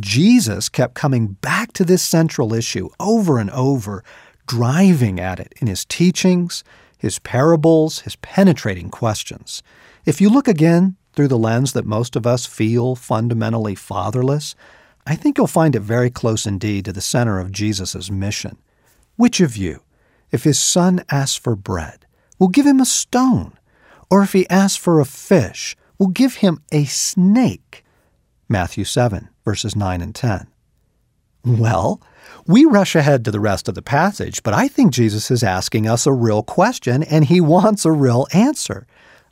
Jesus kept coming back to this central issue over and over, driving at it in his teachings, his parables, his penetrating questions. If you look again through the lens that most of us feel fundamentally fatherless, I think you'll find it very close indeed to the center of Jesus' mission. Which of you, if his son asks for bread, will give him a stone? Or if he asks for a fish, will give him a snake? Matthew 7, verses 9 and 10. Well, we rush ahead to the rest of the passage, but I think Jesus is asking us a real question and he wants a real answer.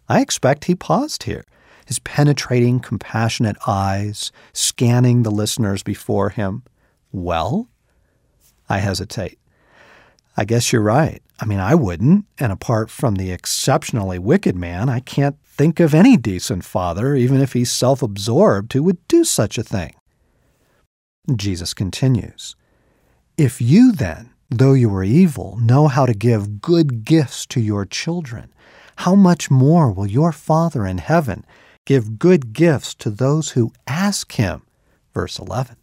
I expect he paused here, his penetrating, compassionate eyes scanning the listeners before him. Well, I hesitate. I guess you're right. I mean, I wouldn't, and apart from the exceptionally wicked man, I can't think of any decent father, even if he's self absorbed, who would do such a thing. Jesus continues If you then, though you are evil, know how to give good gifts to your children, how much more will your Father in heaven give good gifts to those who ask him? Verse 11.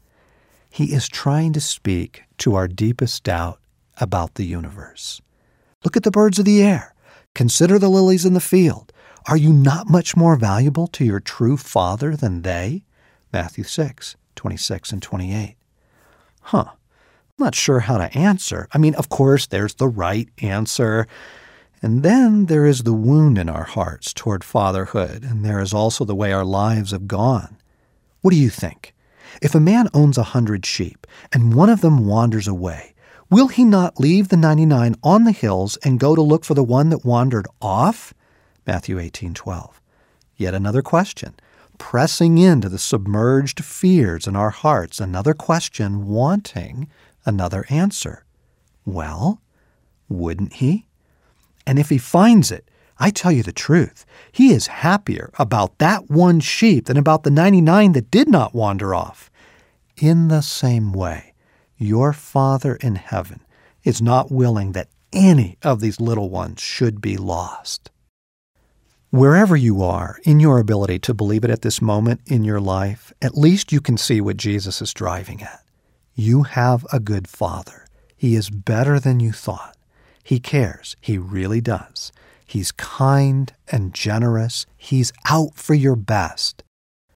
He is trying to speak to our deepest doubt about the universe. Look at the birds of the air. Consider the lilies in the field. Are you not much more valuable to your true Father than they? Matthew 6, 26 and 28. Huh. I'm not sure how to answer. I mean, of course, there's the right answer. And then there is the wound in our hearts toward fatherhood, and there is also the way our lives have gone. What do you think? If a man owns a hundred sheep and one of them wanders away, will he not leave the 99 on the hills and go to look for the one that wandered off? Matthew 18:12. Yet another question pressing into the submerged fears in our hearts, another question wanting another answer. Well, wouldn't he? And if he finds it, I tell you the truth, he is happier about that one sheep than about the 99 that did not wander off. In the same way, your Father in heaven is not willing that any of these little ones should be lost. Wherever you are in your ability to believe it at this moment in your life, at least you can see what Jesus is driving at. You have a good Father. He is better than you thought. He cares. He really does. He's kind and generous. He's out for your best.